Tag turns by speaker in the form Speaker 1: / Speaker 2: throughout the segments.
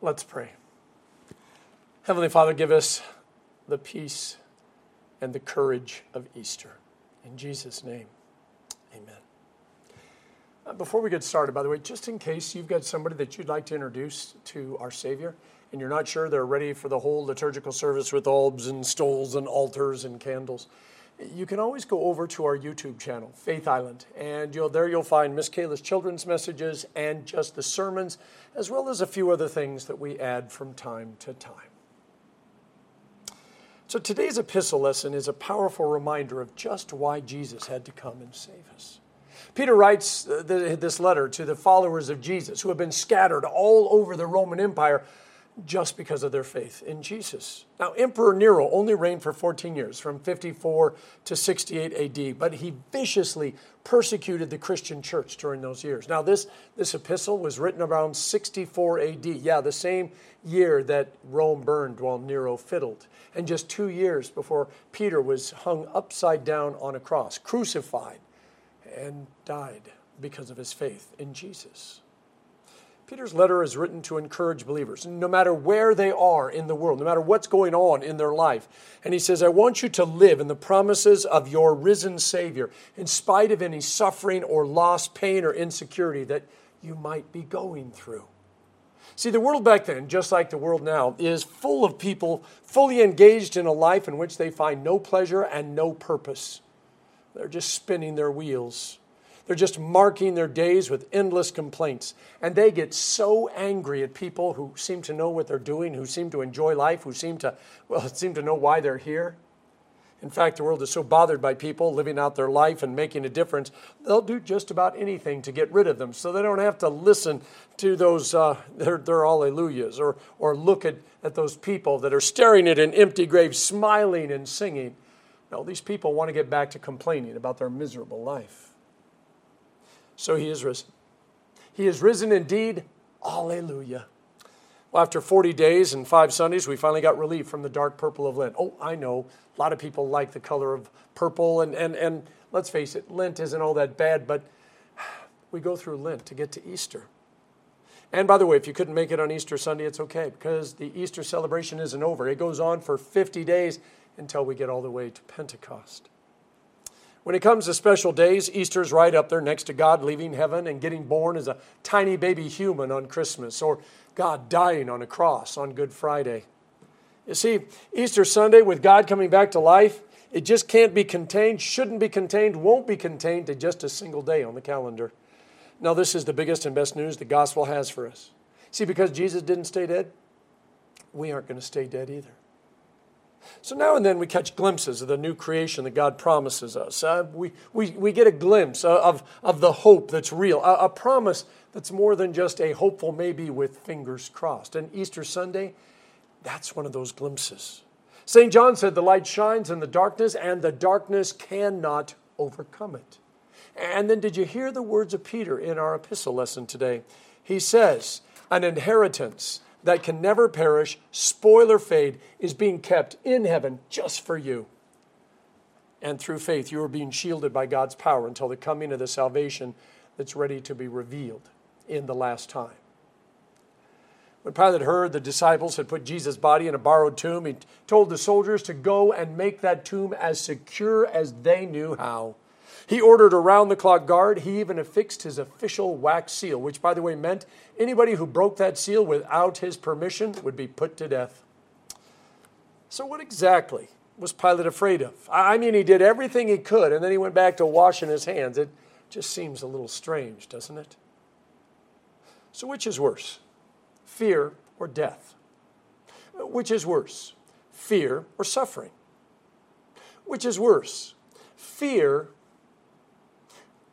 Speaker 1: Let's pray. Heavenly Father, give us the peace and the courage of Easter. In Jesus' name, amen. Uh, before we get started, by the way, just in case you've got somebody that you'd like to introduce to our Savior and you're not sure they're ready for the whole liturgical service with albs and stoles and altars and candles, you can always go over to our YouTube channel, Faith Island, and you'll, there you'll find Miss Kayla's children's messages and just the sermons, as well as a few other things that we add from time to time. So today's epistle lesson is a powerful reminder of just why Jesus had to come and save us. Peter writes uh, this letter to the followers of Jesus who have been scattered all over the Roman Empire just because of their faith in Jesus. Now, Emperor Nero only reigned for 14 years, from 54 to 68 AD, but he viciously persecuted the Christian church during those years. Now, this, this epistle was written around 64 AD, yeah, the same year that Rome burned while Nero fiddled, and just two years before Peter was hung upside down on a cross, crucified, and died because of his faith in Jesus. Peter's letter is written to encourage believers, no matter where they are in the world, no matter what's going on in their life. And he says, I want you to live in the promises of your risen Savior, in spite of any suffering or loss, pain, or insecurity that you might be going through. See, the world back then, just like the world now, is full of people fully engaged in a life in which they find no pleasure and no purpose. They're just spinning their wheels they're just marking their days with endless complaints. And they get so angry at people who seem to know what they're doing, who seem to enjoy life, who seem to, well, seem to know why they're here. In fact, the world is so bothered by people living out their life and making a difference, they'll do just about anything to get rid of them so they don't have to listen to those, uh, their, their alleluias or, or look at, at those people that are staring at an empty grave, smiling and singing. No, these people want to get back to complaining about their miserable life so he is risen. He is risen indeed. Alleluia. Well, after 40 days and five Sundays, we finally got relief from the dark purple of Lent. Oh, I know. A lot of people like the color of purple, and, and, and let's face it, Lent isn't all that bad, but we go through Lent to get to Easter. And by the way, if you couldn't make it on Easter Sunday, it's okay because the Easter celebration isn't over. It goes on for 50 days until we get all the way to Pentecost. When it comes to special days, Easter's right up there next to God leaving heaven and getting born as a tiny baby human on Christmas, or God dying on a cross on Good Friday. You see, Easter Sunday, with God coming back to life, it just can't be contained, shouldn't be contained, won't be contained to just a single day on the calendar. Now, this is the biggest and best news the gospel has for us. See, because Jesus didn't stay dead, we aren't going to stay dead either. So now and then we catch glimpses of the new creation that God promises us. Uh, we, we, we get a glimpse of, of the hope that's real, a, a promise that's more than just a hopeful maybe with fingers crossed. And Easter Sunday, that's one of those glimpses. St. John said, The light shines in the darkness, and the darkness cannot overcome it. And then, did you hear the words of Peter in our epistle lesson today? He says, An inheritance that can never perish, spoil or fade, is being kept in heaven just for you. And through faith, you are being shielded by God's power until the coming of the salvation that's ready to be revealed in the last time. When Pilate heard the disciples had put Jesus' body in a borrowed tomb, he told the soldiers to go and make that tomb as secure as they knew how. He ordered a round the clock guard. He even affixed his official wax seal, which, by the way, meant anybody who broke that seal without his permission would be put to death. So, what exactly was Pilate afraid of? I mean, he did everything he could, and then he went back to washing his hands. It just seems a little strange, doesn't it? So, which is worse, fear or death? Which is worse, fear or suffering? Which is worse, fear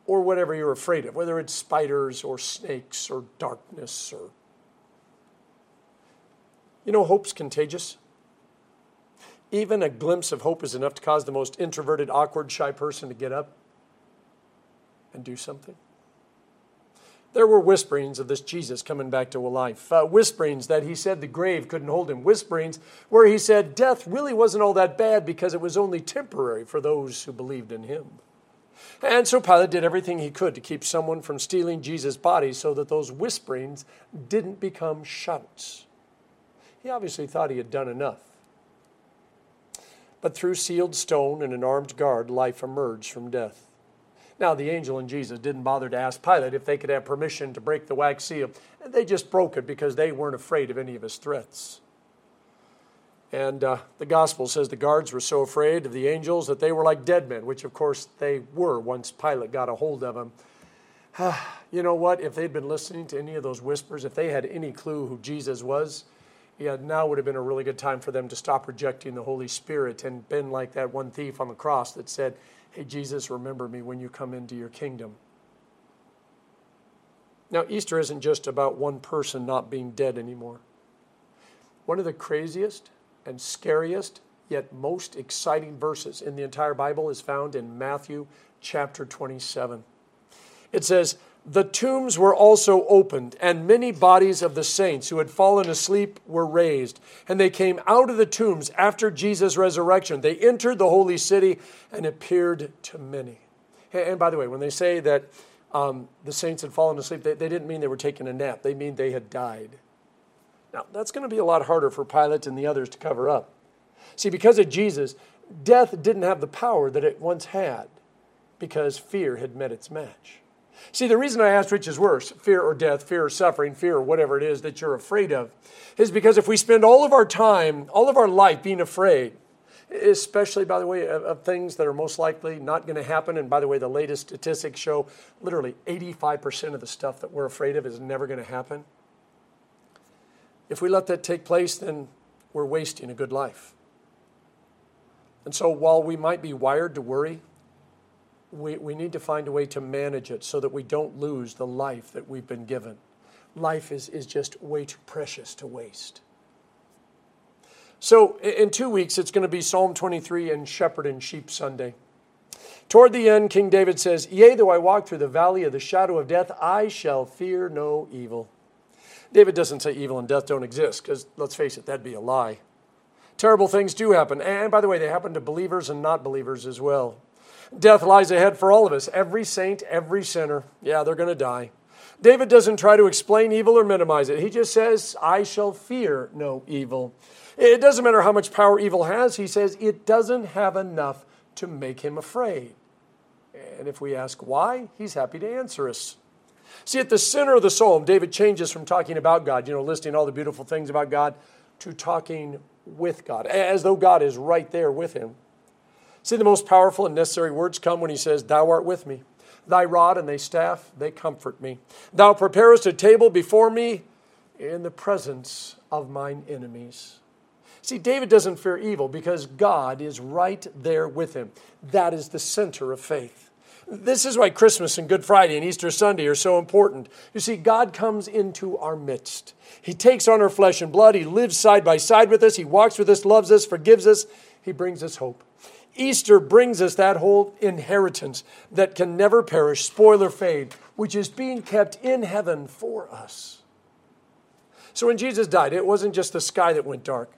Speaker 1: or whatever you're afraid of, whether it's spiders or snakes or darkness or. You know, hope's contagious. Even a glimpse of hope is enough to cause the most introverted, awkward, shy person to get up and do something. There were whisperings of this Jesus coming back to life, uh, whisperings that he said the grave couldn't hold him, whisperings where he said death really wasn't all that bad because it was only temporary for those who believed in him. And so Pilate did everything he could to keep someone from stealing Jesus' body so that those whisperings didn't become shouts. he obviously thought he had done enough. But through sealed stone and an armed guard, life emerged from death. Now, the angel and Jesus didn't bother to ask Pilate if they could have permission to break the wax seal. They just broke it because they weren't afraid of any of his threats. And uh, the gospel says the guards were so afraid of the angels that they were like dead men, which of course they were once Pilate got a hold of them. you know what? If they'd been listening to any of those whispers, if they had any clue who Jesus was, yeah, now would have been a really good time for them to stop rejecting the Holy Spirit and been like that one thief on the cross that said, Hey, Jesus, remember me when you come into your kingdom. Now, Easter isn't just about one person not being dead anymore. One of the craziest and scariest, yet most exciting verses in the entire Bible is found in Matthew chapter 27. It says, The tombs were also opened, and many bodies of the saints who had fallen asleep were raised. And they came out of the tombs after Jesus' resurrection. They entered the holy city and appeared to many. And by the way, when they say that um, the saints had fallen asleep, they, they didn't mean they were taking a nap, they mean they had died. Now, that's going to be a lot harder for Pilate and the others to cover up. See, because of Jesus, death didn't have the power that it once had because fear had met its match. See, the reason I asked which is worse, fear or death, fear or suffering, fear or whatever it is that you're afraid of, is because if we spend all of our time, all of our life being afraid, especially, by the way, of, of things that are most likely not going to happen, and by the way, the latest statistics show literally 85% of the stuff that we're afraid of is never going to happen. If we let that take place, then we're wasting a good life. And so while we might be wired to worry, we, we need to find a way to manage it so that we don't lose the life that we've been given. Life is, is just way too precious to waste. So, in two weeks, it's going to be Psalm 23 and Shepherd and Sheep Sunday. Toward the end, King David says, Yea, though I walk through the valley of the shadow of death, I shall fear no evil. David doesn't say evil and death don't exist, because let's face it, that'd be a lie. Terrible things do happen. And by the way, they happen to believers and not believers as well. Death lies ahead for all of us. Every saint, every sinner. Yeah, they're going to die. David doesn't try to explain evil or minimize it. He just says, I shall fear no evil. It doesn't matter how much power evil has, he says it doesn't have enough to make him afraid. And if we ask why, he's happy to answer us. See, at the center of the psalm, David changes from talking about God, you know, listing all the beautiful things about God, to talking with God, as though God is right there with him. See, the most powerful and necessary words come when he says, Thou art with me. Thy rod and thy staff, they comfort me. Thou preparest a table before me in the presence of mine enemies. See, David doesn't fear evil because God is right there with him. That is the center of faith. This is why Christmas and Good Friday and Easter Sunday are so important. You see, God comes into our midst. He takes on our flesh and blood. He lives side by side with us. He walks with us, loves us, forgives us. He brings us hope. Easter brings us that whole inheritance that can never perish, spoil, or fade, which is being kept in heaven for us. So when Jesus died, it wasn't just the sky that went dark.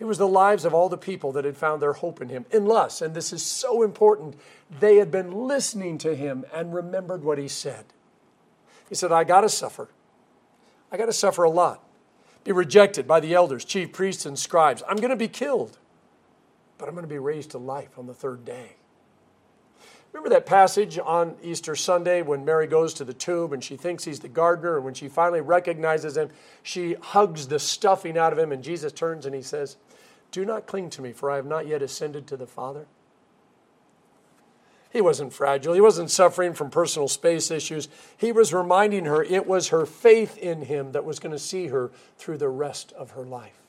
Speaker 1: It was the lives of all the people that had found their hope in him, unless, and this is so important, they had been listening to him and remembered what he said. He said, I got to suffer. I got to suffer a lot. Be rejected by the elders, chief priests, and scribes. I'm going to be killed, but I'm going to be raised to life on the third day. Remember that passage on Easter Sunday when Mary goes to the tomb and she thinks he's the gardener, and when she finally recognizes him, she hugs the stuffing out of him, and Jesus turns and he says, Do not cling to me, for I have not yet ascended to the Father. He wasn't fragile. He wasn't suffering from personal space issues. He was reminding her it was her faith in him that was going to see her through the rest of her life.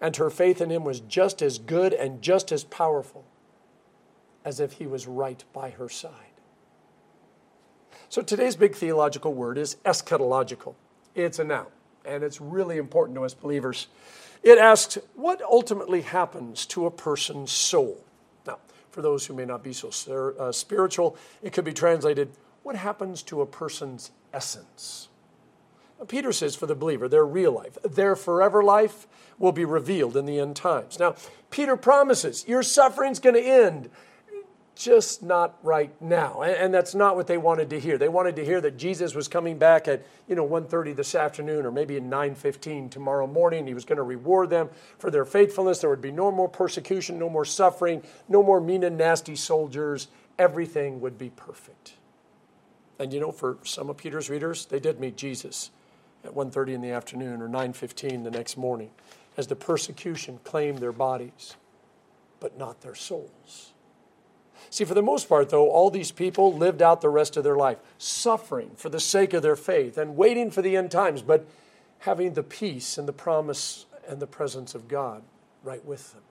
Speaker 1: And her faith in him was just as good and just as powerful as if he was right by her side. So today's big theological word is eschatological. It's a noun, and it's really important to us believers. It asks, what ultimately happens to a person's soul? Now, for those who may not be so uh, spiritual, it could be translated, what happens to a person's essence? Peter says for the believer, their real life, their forever life will be revealed in the end times. Now, Peter promises your suffering's going to end just not right now. And, and, that's not what they wanted to hear. They wanted to hear that Jesus was coming back at, you know, 1.30 this afternoon or maybe at 9.15 tomorrow morning. He was going to reward them for their faithfulness. There would be no more persecution, no more suffering, no more mean and nasty soldiers. Everything would be perfect. And you know, for some of Peter's readers, they did meet Jesus at 1.30 in the afternoon or 9.15 the next morning as the persecution claimed their bodies, but not their souls. See, for the most part, though, all these people lived out the rest of their life, suffering for the sake of their faith and waiting for the end times, but having the peace and the promise and the presence of God right with them.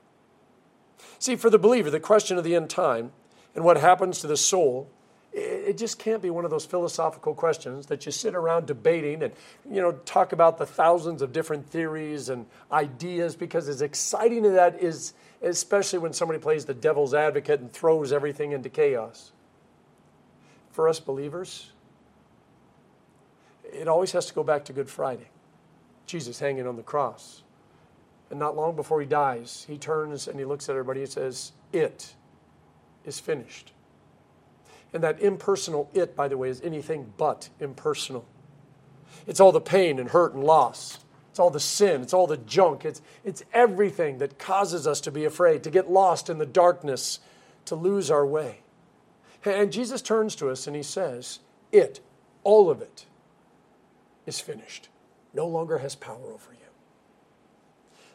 Speaker 1: See, for the believer, the question of the end time and what happens to the soul it just can't be one of those philosophical questions that you sit around debating and you know talk about the thousands of different theories and ideas because as exciting as that is especially when somebody plays the devil's advocate and throws everything into chaos for us believers it always has to go back to good friday. Jesus hanging on the cross. And not long before he dies he turns and he looks at everybody and says it is finished and that impersonal it, by the way, is anything but impersonal. It's all the pain and hurt and loss. It's all the sin. It's all the junk. It's, it's everything that causes us to be afraid, to get lost in the darkness, to lose our way. And Jesus turns to us and he says, It, all of it, is finished. No longer has power over you.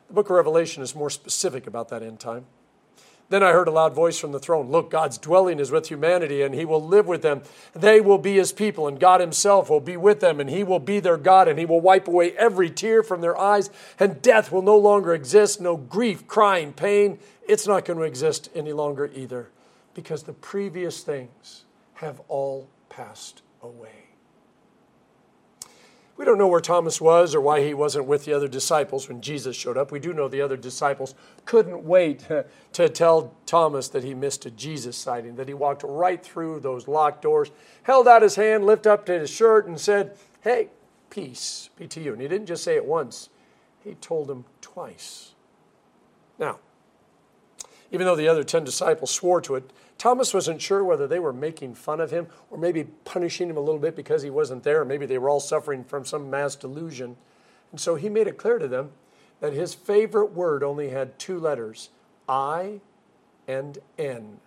Speaker 1: The book of Revelation is more specific about that end time. Then I heard a loud voice from the throne Look, God's dwelling is with humanity, and He will live with them. They will be His people, and God Himself will be with them, and He will be their God, and He will wipe away every tear from their eyes, and death will no longer exist. No grief, crying, pain. It's not going to exist any longer either, because the previous things have all passed away. We don't know where Thomas was or why he wasn't with the other disciples when Jesus showed up. We do know the other disciples couldn't wait to tell Thomas that he missed a Jesus sighting, that he walked right through those locked doors, held out his hand, lifted up to his shirt, and said, Hey, peace be to you. And he didn't just say it once, he told him twice. Now, even though the other 10 disciples swore to it, Thomas wasn't sure whether they were making fun of him or maybe punishing him a little bit because he wasn't there. Maybe they were all suffering from some mass delusion. And so he made it clear to them that his favorite word only had two letters I and N.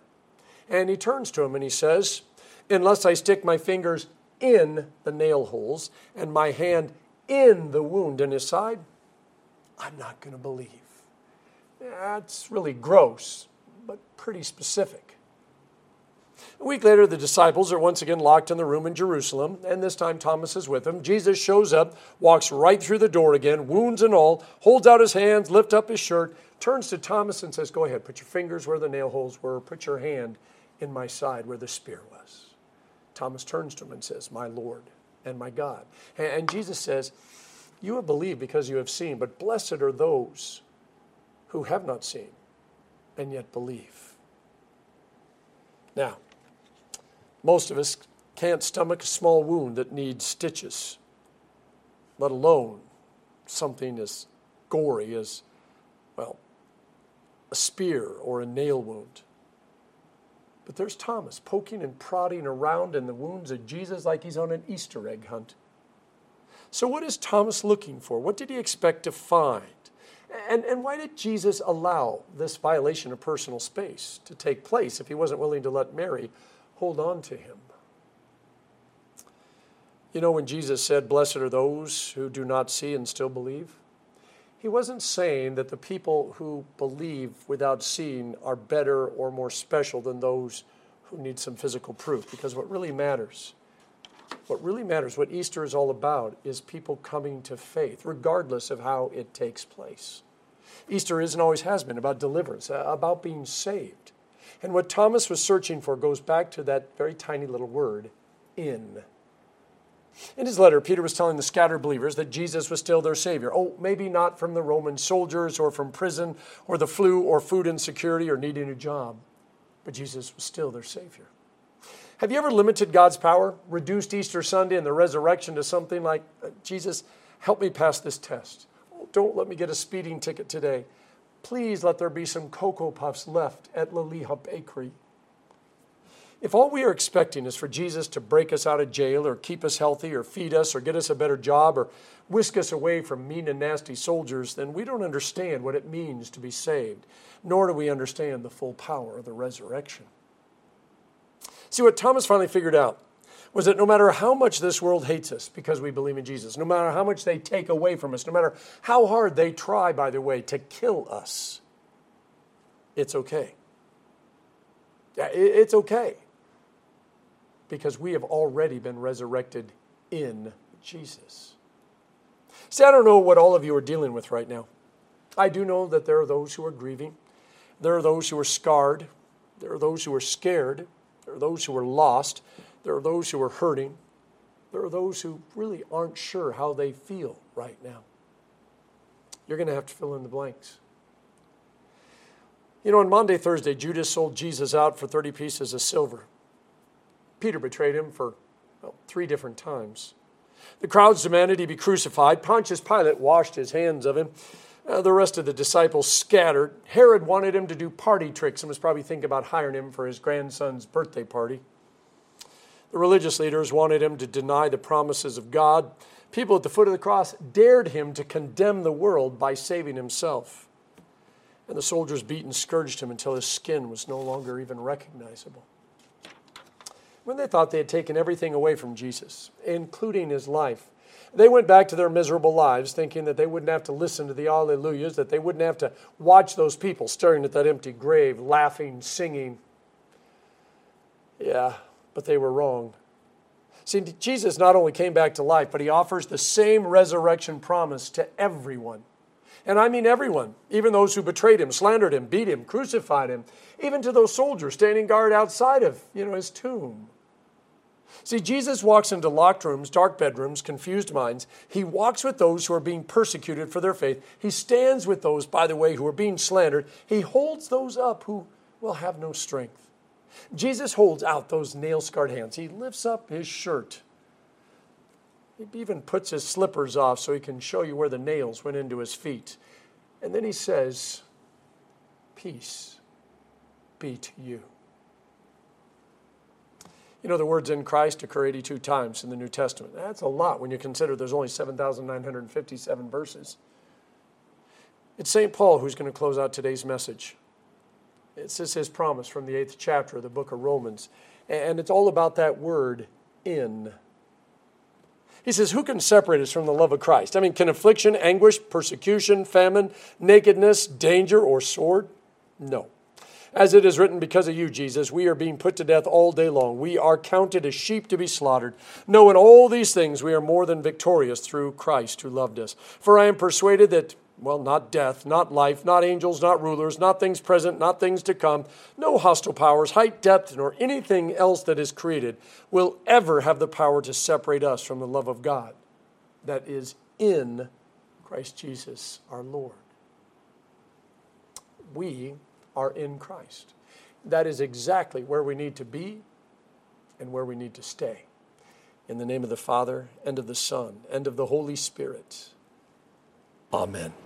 Speaker 1: And he turns to him and he says, Unless I stick my fingers in the nail holes and my hand in the wound in his side, I'm not going to believe. That's really gross, but pretty specific. A week later, the disciples are once again locked in the room in Jerusalem, and this time Thomas is with them. Jesus shows up, walks right through the door again, wounds and all, holds out his hands, lifts up his shirt, turns to Thomas and says, Go ahead, put your fingers where the nail holes were, put your hand in my side where the spear was. Thomas turns to him and says, My Lord and my God. And Jesus says, You have believed because you have seen, but blessed are those who have not seen and yet believe. Now, most of us can't stomach a small wound that needs stitches, let alone something as gory as, well, a spear or a nail wound. But there's Thomas poking and prodding around in the wounds of Jesus like he's on an Easter egg hunt. So, what is Thomas looking for? What did he expect to find? And, and why did Jesus allow this violation of personal space to take place if he wasn't willing to let Mary hold on to him. You know, when Jesus said, Blessed are those who do not see and still believe, he wasn't saying that the people who believe without seeing are better or more special than those who need some physical proof. Because what really matters, what really matters, what Easter is all about, is people coming to faith, regardless of how it takes place. Easter is and always has been about deliverance, uh, about being saved. And what Thomas was searching for goes back to that very tiny little word, in. In his letter, Peter was telling the scattered believers that Jesus was still their Savior. Oh, maybe not from the Roman soldiers or from prison or the flu or food insecurity or needing a job, but Jesus was still their Savior. Have you ever limited God's power, reduced Easter Sunday and the resurrection to something like, Jesus, help me pass this test? Don't let me get a speeding ticket today. Please let there be some Cocoa Puffs left at Liliha Bakery. If all we are expecting is for Jesus to break us out of jail or keep us healthy or feed us or get us a better job or whisk us away from mean and nasty soldiers, then we don't understand what it means to be saved, nor do we understand the full power of the resurrection. See, what Thomas finally figured out was that no matter how much this world hates us because we believe in Jesus, no matter how much they take away from us, no matter how hard they try, by the way, to kill us, it's okay. It's okay because we have already been resurrected in Jesus. See, I don't know what all of you are dealing with right now. I do know that there are those who are grieving, there are those who are scarred, there are those who are scared, there are those who are lost, there are those who are hurting, there are those who really aren't sure how they feel right now. You're going to have to fill in the blanks. You know, on Maundy, Thursday, Judas sold Jesus out for 30 pieces of silver. Peter betrayed him for well, three different times. The crowds demanded he be crucified. Pontius Pilate washed his hands of him. Uh, the rest of the disciples scattered. Herod wanted him to do party tricks and was probably thinking about hiring him for his grandson's birthday party. The religious leaders wanted him to deny the promises of God. People at the foot of the cross dared him to condemn the world by saving himself. And the soldiers beat and scourged him until his skin was no longer even recognizable when they thought they had taken everything away from Jesus, including his life. They went back to their miserable lives, thinking that they wouldn't have to listen to the Alleluias, that they wouldn't have to watch those people staring at that empty grave, laughing, singing. Yeah, but they were wrong. See, Jesus not only came back to life, but he offers the same resurrection promise to everyone. And I mean everyone, even those who betrayed him, slandered him, beat him, crucified him, even to those soldiers standing guard outside of, you know, his tomb. See, Jesus walks into locked rooms, dark bedrooms, confused minds. He walks with those who are being persecuted for their faith. He stands with those, by the way, who are being slandered. He holds those up who will have no strength. Jesus holds out those nail scarred hands. He lifts up his shirt. He even puts his slippers off so he can show you where the nails went into his feet. And then he says, Peace be to you. You know, the words in Christ occur 82 times in the New Testament. That's a lot when you consider there's only 7,957 verses. It's St. Paul who's going to close out today's message. Is his promise from the eighth chapter of the book of Romans. And it's all about that word, in. He says, Who can separate us from the love of Christ? I mean, can affliction, anguish, persecution, famine, nakedness, danger, or sword? No. As it is written, because of you, Jesus, we are being put to death all day long. We are counted as sheep to be slaughtered. No, in all these things we are more than victorious through Christ who loved us. For I am persuaded that, well, not death, not life, not angels, not rulers, not things present, not things to come, no hostile powers, height, depth, nor anything else that is created will ever have the power to separate us from the love of God that is in Christ Jesus our Lord. We are in Christ. That is exactly where we need to be and where we need to stay. In the name of the Father, and of the Son, and of the Holy Spirit. Amen.